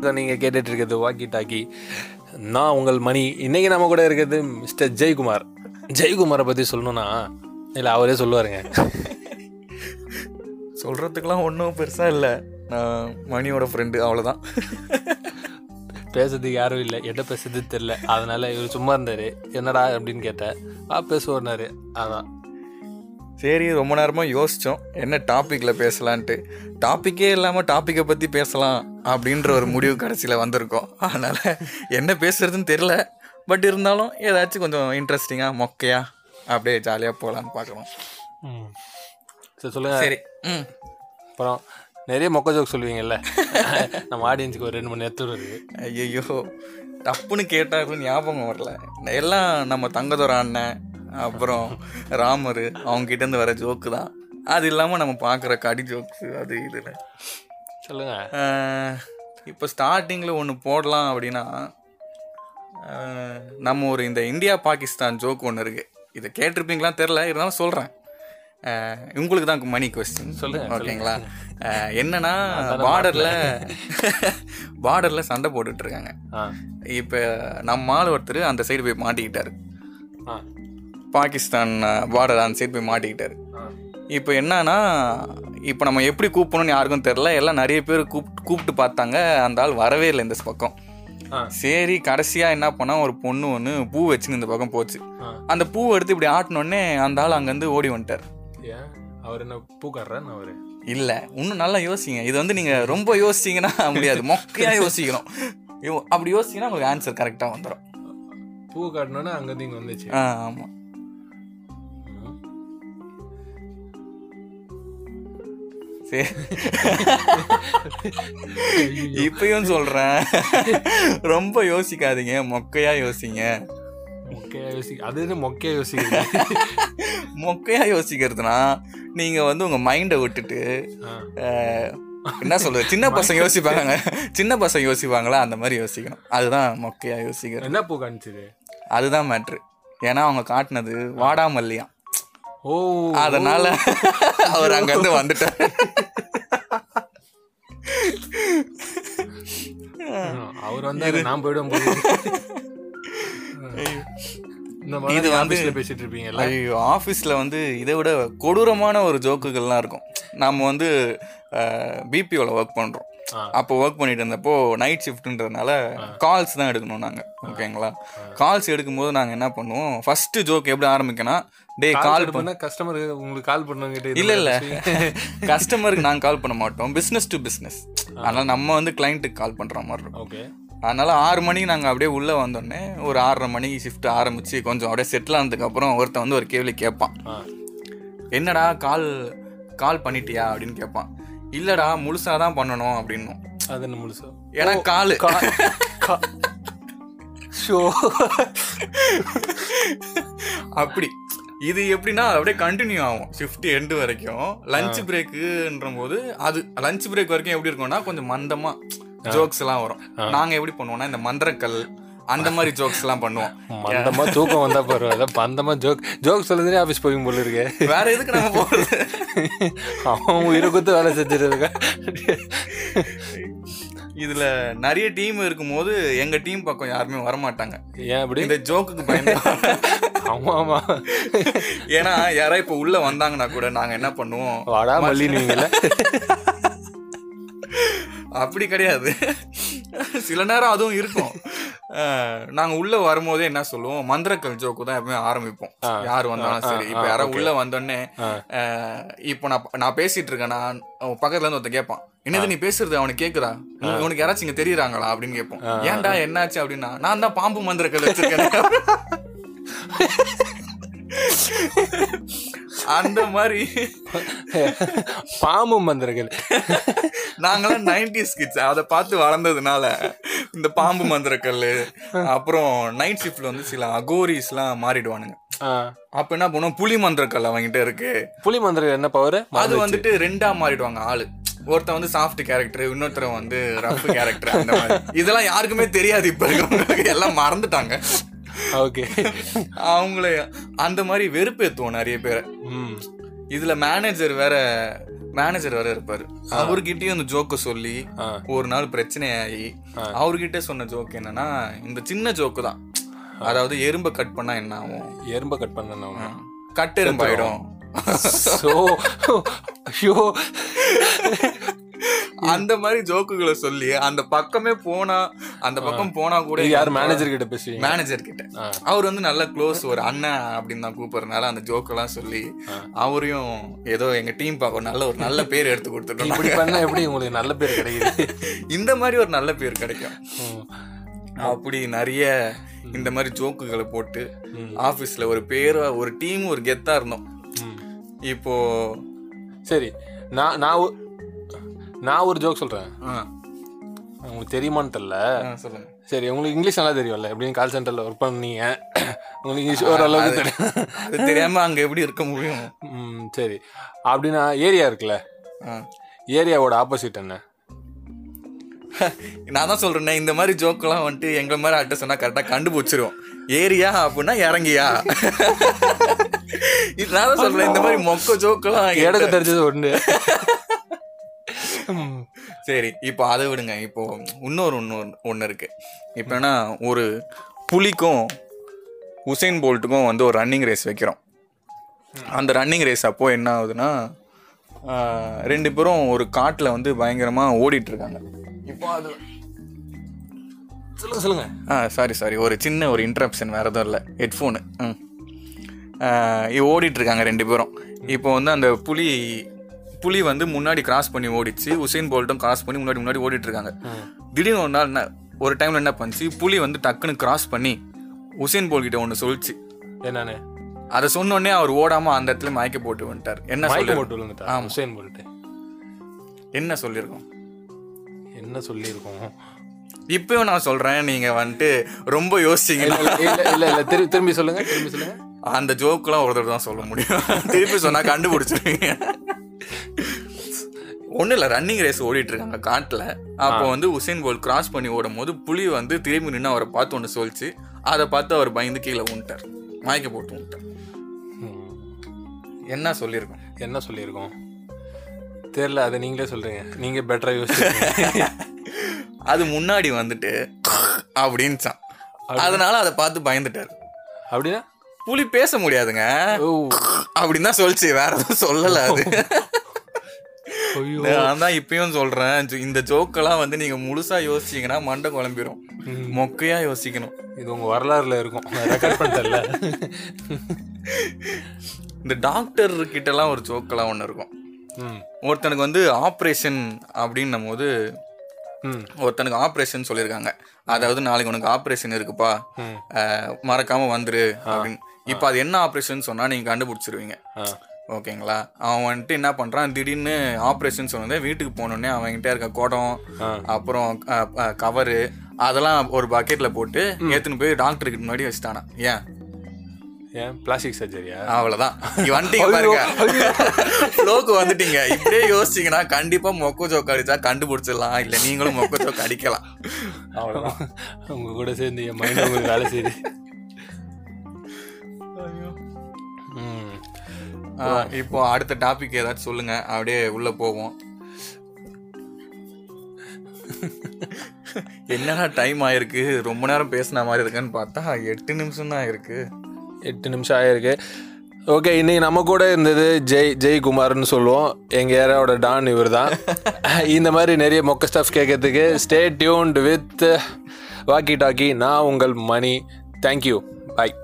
நீங்க கேட்டுட்டு இருக்கிறது வாக்கி டாக்கி நான் உங்கள் மணி. இன்னைக்கு நம்ம கூட இருக்கிறது மிஸ்டர் ஜெயக்குமார். ஜெயக்குமாரை பத்தி சொல்லணும்னா இல்ல அவரே சொல்லுவாருங்க. சொல்கிறதுக்கெலாம் ஒன்றும் பெருசாக இல்லை. நான் மணியோட ஃப்ரெண்டு அவ்வளோதான் பேசுறதுக்கு யாரும் இல்லை. என்ன பேசுறது தெரியல. அதனால இவர் சும்மா இருந்தாரு. என்னடா அப்படின்னு கேட்டேன் ஆ பேசுவாரு அதான். சரி ரொம்ப நேரமாக யோசித்தோம் என்ன டாப்பிக்கில் பேசலான்ட்டு. டாப்பிக்கே இல்லாமல் டாப்பிக்கை பற்றி பேசலாம். அப்படின்ற ஒரு முடிவு கடைசியில் வந்திருக்கோம். அதனால் என்ன பேசுறதுன்னு தெரில பட் இருந்தாலும் ஏதாச்சும் கொஞ்சம் இன்ட்ரெஸ்டிங்காக மொக்கையா அப்படியே ஜாலியாக போகலான்னு பார்க்குறோம். சரி சொல்லுங்க. சரி. ம். அப்புறம் நிறைய மொக்க ஜோக் சொல்லுவீங்கல்ல. நம்ம ஆடியன்ஸுக்கு ஒரு ரெண்டு மணி நேரத்தோடு இருக்கு. ஐயோ டப்புன்னு கேட்டாலும் ஞாபகம் வரல. எல்லாம் நம்ம தங்கதோர அண்ணன் அப்புறம் ராமர் அவங்க கிட்ட இருந்து வர ஜோக்கு தான். அது இல்லாமல் நம்ம பார்க்குற கடி ஜோக்ஸ் அது இதில் சொல்லுங்க. இப்போ ஸ்டார்டிங்கில் ஒன்று போடலாம் அப்படின்னா நம்ம ஒரு இந்த இந்தியா பாகிஸ்தான் ஜோக் ஒன்று இருக்குது இதை கேட்டிருப்பீங்களா தெரில இருந்தாலும் சொல்கிறேன் உங்களுக்கு தான் மணி கொஸ்டின் சொல்லுங்க, ஓகேங்களா? என்னன்னா பார்டரில் பார்டரில் சண்டை போட்டுட்டு இருக்காங்க. இப்போ நம்ம ஆள் ஒருத்தர் அந்த சைடு போய் மாட்டிக்கிட்டாரு. பாகிஸ்தான் பார்டர் அந்த சைடு போய் மாட்டிக்கிட்டாரு. இப்போ என்னன்னா இப்போ நம்ம எப்படி கூப்பிடணும்னு யாருக்கும் தெரில எல்லாம் நிறைய பேர் கூப்பிட்டு கூப்பிட்டு பார்த்தாங்க. அந்த ஆள் வரவே இல்லை இந்த பக்கம். சரி கடைசியாக என்ன பண்ணா ஒரு பொண்ணு ஒன்று பூ வச்சுன்னு இந்த பக்கம் போச்சு. அந்த பூ எடுத்து இப்படி ஆட்டினோடனே அந்த ஆள் அங்கேருந்து ஓடி வந்துட்டார். அவர் என்ன பூக்காரன் அவரு? இல்லை. இன்னும் நல்லா யோசிங்க. இது வந்து நீங்கள் ரொம்ப யோசிச்சிங்கன்னா முடியாது. மொக்கையாக யோசிக்கணும். அப்படி யோசிச்சிங்கன்னா உங்களுக்கு ஆன்சர் கரெக்டாக வந்துடும் பூ காட்டினோன்னே அங்கேருந்து இங்கே வந்துச்சு. ஆ ஆமாம் இப்பயும் சொல்றேன். ரொம்ப யோசிக்காதீங்க மொக்கையா யோசிங்க. மொக்கையா யோசி அது என்ன மொக்கையா யோசிக்கிறது? மொக்கையா யோசிக்கிறதுனா நீங்க வந்து உங்க மைண்டை விட்டுட்டு என்ன சொல்றது? சின்ன பசங்க யோசிப்பாங்க சின்ன பசங்க யோசிப்பாங்களா? அந்த மாதிரி யோசிக்கணும். அதுதான் மொக்கையா யோசிக்கிறது. என்ன பூ காணிச்சது அதுதான் மேட்ரு ஏன்னா அவங்க காட்டினது வாடாமல்லியா. ஓ. அதனால அவர் அங்கிருந்து வந்துட்டார். அவர் வந்தாரு நான் போயிடும் போது இந்த மாதிரி இது வந்து- பேசிட்டு இருப்பீங்கல்ல? ஐயோ ஆஃபீஸில் வந்து இதை விட கொடூரமான ஒரு ஜோக்குகள்லாம் இருக்கும். நம்ம வந்து பிபிஓவில் ஒர்க் பண்ணுறோம். அப்போ ஒர்க் பண்ணிட்டு இருந்தப்போ நைட் ஷிஃப்ட்ன்றதுனால கால்ஸ் தான் எடுக்கணும் நாங்கள் ஓகேங்களா கால்ஸ் எடுக்கும்போது நாங்கள் என்ன பண்ணுவோம் ஃபர்ஸ்ட் ஜோக் எப்படி ஆரம்பிக்கணும் டே கால் பண்ண கஸ்டமர் உங்களுக்கு கால் பண்ணவங்கிட்ட இல்ல இல்ல. கஸ்டமருக்கு நாங்கள் கால் பண்ண மாட்டோம் பிஸ்னஸ் டு பிஸ்னஸ் அதனால நம்ம வந்து கிளைண்ட்டுக்கு கால் பண்ற மாதிரி இருக்கும். ஓகே அதனால ஆறு மணிக்கு நாங்கள் அப்படியே உள்ளே வந்தோடனே ஒரு ஆறரை மணிக்கு ஷிஃப்ட் ஆரம்பிச்சு கொஞ்சம் அப்படியே செட்டில் ஆனதுக்கு அப்புறம் ஒருத்தன் வந்து ஒரு கேள்வி கேட்பான். என்னடா கால் கால் பண்ணிட்டியா அப்படின்னு கேட்பான். இல்லடா முழுசா தான் பண்ணணும் அப்படின்னும். அது என்ன முழுசா? ஏன்னா காலு. ஷோ. அப்படி. இது எப்படின்னா அது அப்படியே கண்டினியூ ஆகும். ஷிஃப்ட் எண்டு வரைக்கும். லஞ்ச் பிரேக்குன்ற போது அது லஞ்ச் பிரேக் வரைக்கும் எப்படி இருக்கும்னா கொஞ்சம் மந்தமா ஜோக்ஸ் எல்லாம் வரும். நாங்க எப்படி பண்ணுவோம்னா இந்த மந்திரக்கல் அந்த மாதிரி ஜோக்ஸ் எல்லாம் பண்ணுவோம். மந்தமா தூக்கம் வந்தா பரவாயில்ல பந்தமா ஜோக் ஜோக் சொல்லுறதே ஆபீஸ் போய் போல இருக்கு. வேற எதுக்கு நம்ம போறது? அவன் உயிரை குத்து வேலை செஞ்சிருக்க இதுல நிறைய டீம் இருக்கும்போது எங்க டீம் பக்கம் யாருமே வரமாட்டாங்க. ஏன் அப்படி? இந்த ஜோக்குக்கு பயந்து ஆமா ஆமா. ஏன்னா யாராவது இப்ப உள்ள வந்தாங்கன்னா கூட நாங்க என்ன பண்ணுவோம்? வாடா மல்லி நீங்கல்ல அப்படி கிடையாது. சில நேரம் அதுவும் இருக்கும். நாங்க உள்ள வரும்போதே என்ன சொல்லுவோம்? மந்திரக்கல் ஜோக்கு தான் எப்பவுமே ஆரம்பிப்போம். யார் வந்தாலும் சரி. இப்ப யாராவது உள்ள வந்தோடனே இப்போ நான் நான் பேசிட்டு இருக்கேன். நான் பக்கத்துல இருந்து ஒருத்தன் கேட்பான். என்னது நீ பேசுறது? அவனுக்கு கேக்குதா? உனக்கு- உனக்கு யாராச்சும் இங்க தெரியுறாங்களா? அப்படின்னு கேட்போம். ஏன்டா என்னாச்சு அப்படின்னா நான் தான் பாம்பு மந்திரக்கல் வச்சிருக்கேன். அந்த மாதிரி. பாம்பு மந்திரங்கள். நாங்களாம் நைன்டிஸ் கிட்ஸ் அதை பார்த்து வளர்ந்ததுனால இந்த பாம்பு மந்திரக்கல் அப்புறம் நைட் ஷிஃப்ட்ல வந்து சில அகோரிஸ்லாம் மாறிடுவானுங்க. அப்ப என்ன பண்ணுவோம்? புலி மந்திரக்கல் அவங்கிட்ட இருக்கு. புலி மந்திரம் என்ன பவர் அது வந்துட்டு ரெண்டா மாறிடுவாங்க ஆளு. ஒருத்தன் வந்து சாஃப்ட் கேரக்டர் இன்னொருத்தர் வந்து ரஃப் கேரக்டர் அந்த மாதிரி. இதெல்லாம் யாருக்குமே தெரியாது இப்ப இருக்கிறவங்களுக்கு. எல்லாம் மறந்துட்டாங்க. ஓகே. அவங்கள அந்த மாதிரி வெறுப்பேத்துவோம் நிறைய பேரை. ம். இதுல மேனேஜர் வேற மேனேஜர் வேற இருப்பாரு. அவர்கிட்டயும் அந்த ஜோக்க சொல்லி ஒரு நாள் பிரச்சனையாகி அவர்கிட்ட சொன்ன ஜோக் என்னன்னா இந்த சின்ன ஜோக்கு தான். அதாவது எறும்பை கட் பண்ணா என்ன ஆகும்? எறும்பை கட் பண்ண கட்டெரும்பாயிடும் ஸோ ஐயோ. அந்த மாதிரி ஜோக்குகளை சொல்லி அந்த பக்கமே போனா அந்த பக்கம் போனா கூட யார் மேனேஜர் கிட்ட பேசுவீங்க? மேனேஜர் கிட்ட. அவர் வந்து நல்ல க்ளோஸ் ஒரு அண்ணன் அப்படின்னு தான் கூப்பிடுறதுனால அந்த ஜோக்கெல்லாம் சொல்லி அவரையும் ஏதோ எங்க டீம் பார்க்க நல்ல ஒரு நல்ல பேர் எடுத்து கொடுத்துட்டோம். இப்படி பண்ணா எப்படி உங்களுக்கு நல்ல பேர் கிடைக்குது? இந்த மாதிரி ஒரு நல்ல பேர் கிடைக்கும். அப்படி நிறைய இந்த மாதிரி ஜோக்குகளை போட்டு ஆபீஸ்ல ஒரு பேர் ஒரு டீம் ஒரு கெத்தா இருந்தோம். இப்போ சரி. நான் நான் நான் ஒரு ஜோக் சொல்றேன். ஆ, உங்களுக்கு தெரியுமான்னு தெரியல. சரி உங்களுக்கு இங்கிலீஷ் நல்லா தெரியும்ல எப்படியும் கால் சென்டர்ல ஒர்க் பண்ணீங்க. உங்களுக்கு இங்கிலீஷ் ஓரளவுக்கு தெரியும். அது தெரியாம அங்க எப்படி இருக்க முடியும்? ம் சரி. அப்படின்னா ஏரியா இருக்குல்ல. ஏரியாவோட ஆப்போசிட் என்ன? நான் தான் சொல்றேனே இந்த மாதிரி ஜோக்கெல்லாம் வந்துட்டு எங்க மாதிரி அட்ட சொன்னா கரெக்டா கண்டுபிடிச்சிரும். ஏரியா அப்படின்னா இறங்கியா? இது நான் தான் சொல்றேன் இந்த மாதிரி மொக்க ஜோக்கெல்லாம் எனக்கு தெரிஞ்சது ஒன்று. சரி இப்போ அதை விடுங்க. இப்போ இன்னொரு இன்னொரு ஒன்று இருக்கு. இப்போ என்ன ஒரு புலிக்கும் உசைன் போல்ட்டுக்கும் வந்து ஒரு ரன்னிங் ரேஸ் வைக்கிறோம். அந்த ரன்னிங் ரேஸ் அப்போ என்ன ஆகுதுன்னா ரெண்டு பேரும் ஒரு காட்டில் வந்து பயங்கரமாக ஓடிட்டு இருக்காங்க. இப்போ அது சொல்லுங்க சொல்லுங்க. ஆ சாரி சாரி ஒரு சின்ன ஒரு இன்ட்ரப்ஷன் வேறு எதுவும் இல்லை. ஹெட்ஃபோனு ம். இது ஓடிட்டு இருக்காங்க ரெண்டு பேரும். இப்போ வந்து அந்த புலி புலி வந்து முன்னாடி கிராஸ் பண்ணி ஓடிச்சு உசைன் போல்ட்டும் கிராஸ் பண்ணி முன்னாடி முன்னாடி ஓடிட்டு இருக்காங்க திடீர்னு ஒரு நாள் என்ன ஒரு டைம்ல என்ன பண்ணுச்சு புலி வந்து டக்குன்னு கிராஸ் பண்ணி உசைன் போல் கிட்ட ஒன்று சொல்லிச்சு. என்னன்னு? அதை சொன்னோடனே அவர் ஓடாம அந்த இடத்துல மயக்க போட்டு வந்துட்டார் என்ன மயக்க போட்டு விழுந்துட்டா? ஹுசேன் போல்ட்டு என்ன சொல்லியிருக்கோம்? என்ன சொல்லியிருக்கோம்? இப்பயும் நான் சொல்றேன் நீங்க வந்துட்டு ரொம்ப யோசிச்சீங்கன்னா. இல்ல இல்ல இல்ல இல்ல திரு- திரும்பி சொல்லுங்க திரும்பி சொல்லுங்க. அந்த ஜோக்கெல்லாம் ஒரு தடவை தான் சொல்ல முடியும். திருப்பி சொன்னா கண்டுபிடிச்சிருவீங்க. ஒன்றும் இல்லை ரன்னிங் ரேஸ் ஓடிட்டு இருக்காங்க காட்டில். அப்போ வந்து உசேன் போல் கிராஸ் பண்ணி ஓடும் போது புலி வந்து திரும்பி நின்று அவரை பார்த்து ஒன்று சொல்லிச்சு. அதை பார்த்து அவர் பயந்து கீழே விட்டார் மயக்க போட்டு ம். என்ன சொல்லியிருக்கோம்? என்ன சொல்லியிருக்கோம்? தெரியல அதை நீங்களே சொல்றீங்க. நீங்க பெட்டரா யோசிச்சிருக்கீங்க. அது முன்னாடி வந்துட்டு அப்படின்ச்சான் அதனால அதை பார்த்து பயந்துட்டார். அப்படின்னா? புலி பேச முடியாதுங்க. ஓ. அப்படின்னு தான் சொல்லிச்சு. வேற எதுவும் சொல்லல அது. நான் தான் இப்பயும் சொல்றேன். இந்த ஜோக்கெல்லாம் வந்து நீங்க முழுசா யோசிச்சீங்கன்னா மண்டை குழம்பிரும். மொக்கையா யோசிக்கணும். இது உங்க வரலாறுல இருக்கும். ரெக்கார்ட் பண்ணிட்டல இந்த டாக்டர் கிட்டலாம் ஒரு ஜோக்கெல்லாம் ஒன்று இருக்கும். ஒருத்தனுக்கு வந்து ஆப்ரேஷன் அப்படின்னும் போது ஒருத்தனுக்கு ஆப்ரேஷன் சொல்லியிருக்காங்க. அதாவது நாளைக்கு உனக்கு ஆப்ரேஷன் இருக்குப்பா. மறக்காம வந்துரு அப்படின்னு. இப்போ அது என்ன ஆப்ரேஷன் சொன்னா நீங்க கண்டுபிடிச்சிருவீங்க. ஓகேங்களா? அவன் வந்துட்டு என்ன பண்றான்? திடீர்னு ஆப்ரேஷன் சொன்னதே வீட்டுக்கு போனோடனே அவன்கிட்ட இருக்க குடம் அப்புறம் கவரு அதெல்லாம் ஒரு பக்கெட்ல போட்டு ஏத்துன்னு போய் டாக்டருக்கு முன்னாடி வச்சுட்டானா ஏன்? ஏன்? பிளாஸ்டிக் சர்ஜரியா அவ்வளவுதான். நீ வந்துட்டீங்க பாருங்க. ஃப்ளோக்கு வந்துட்டீங்க. இப்படியே யோசிச்சீங்கன்னா கண்டிப்பா மொக்க ஜோக்கு அடிச்சா கண்டுபிடிச்சிடலாம். இல்ல நீங்களும் மொக்க ஜோக்கு அடிக்கலாம். அவ்வளவுதான். உங்க கூட சேர்ந்து என் மைண்ட் உங்களுக்கு வேலை செய்யுது. இப்போ அடுத்த டாபிக் ஏதாச்சும் சொல்லுங்க. அப்படியே உள்ள போவோம். என்னடா டைம் ஆயிருக்கு? ரொம்ப நேரம் பேசின மாதிரி இருக்குன்னு பார்த்தா எட்டு நிமிஷம் தான் இருக்கு. எட்டு நிமிஷம் ஆயிருக்கு. ஓகே இன்னைக்கு நம்ம கூட இருந்தது ஜெய் ஜெய்குமார்னு சொல்லுவோம். எங்கள் ஏரியாவோட டான் இவர் தான் இந்த மாதிரி நிறைய மொக்க ஸ்டாஃப் கேட்கறதுக்கு stay tuned with walkie talkie நான் உங்கள் மணி. Thank you bye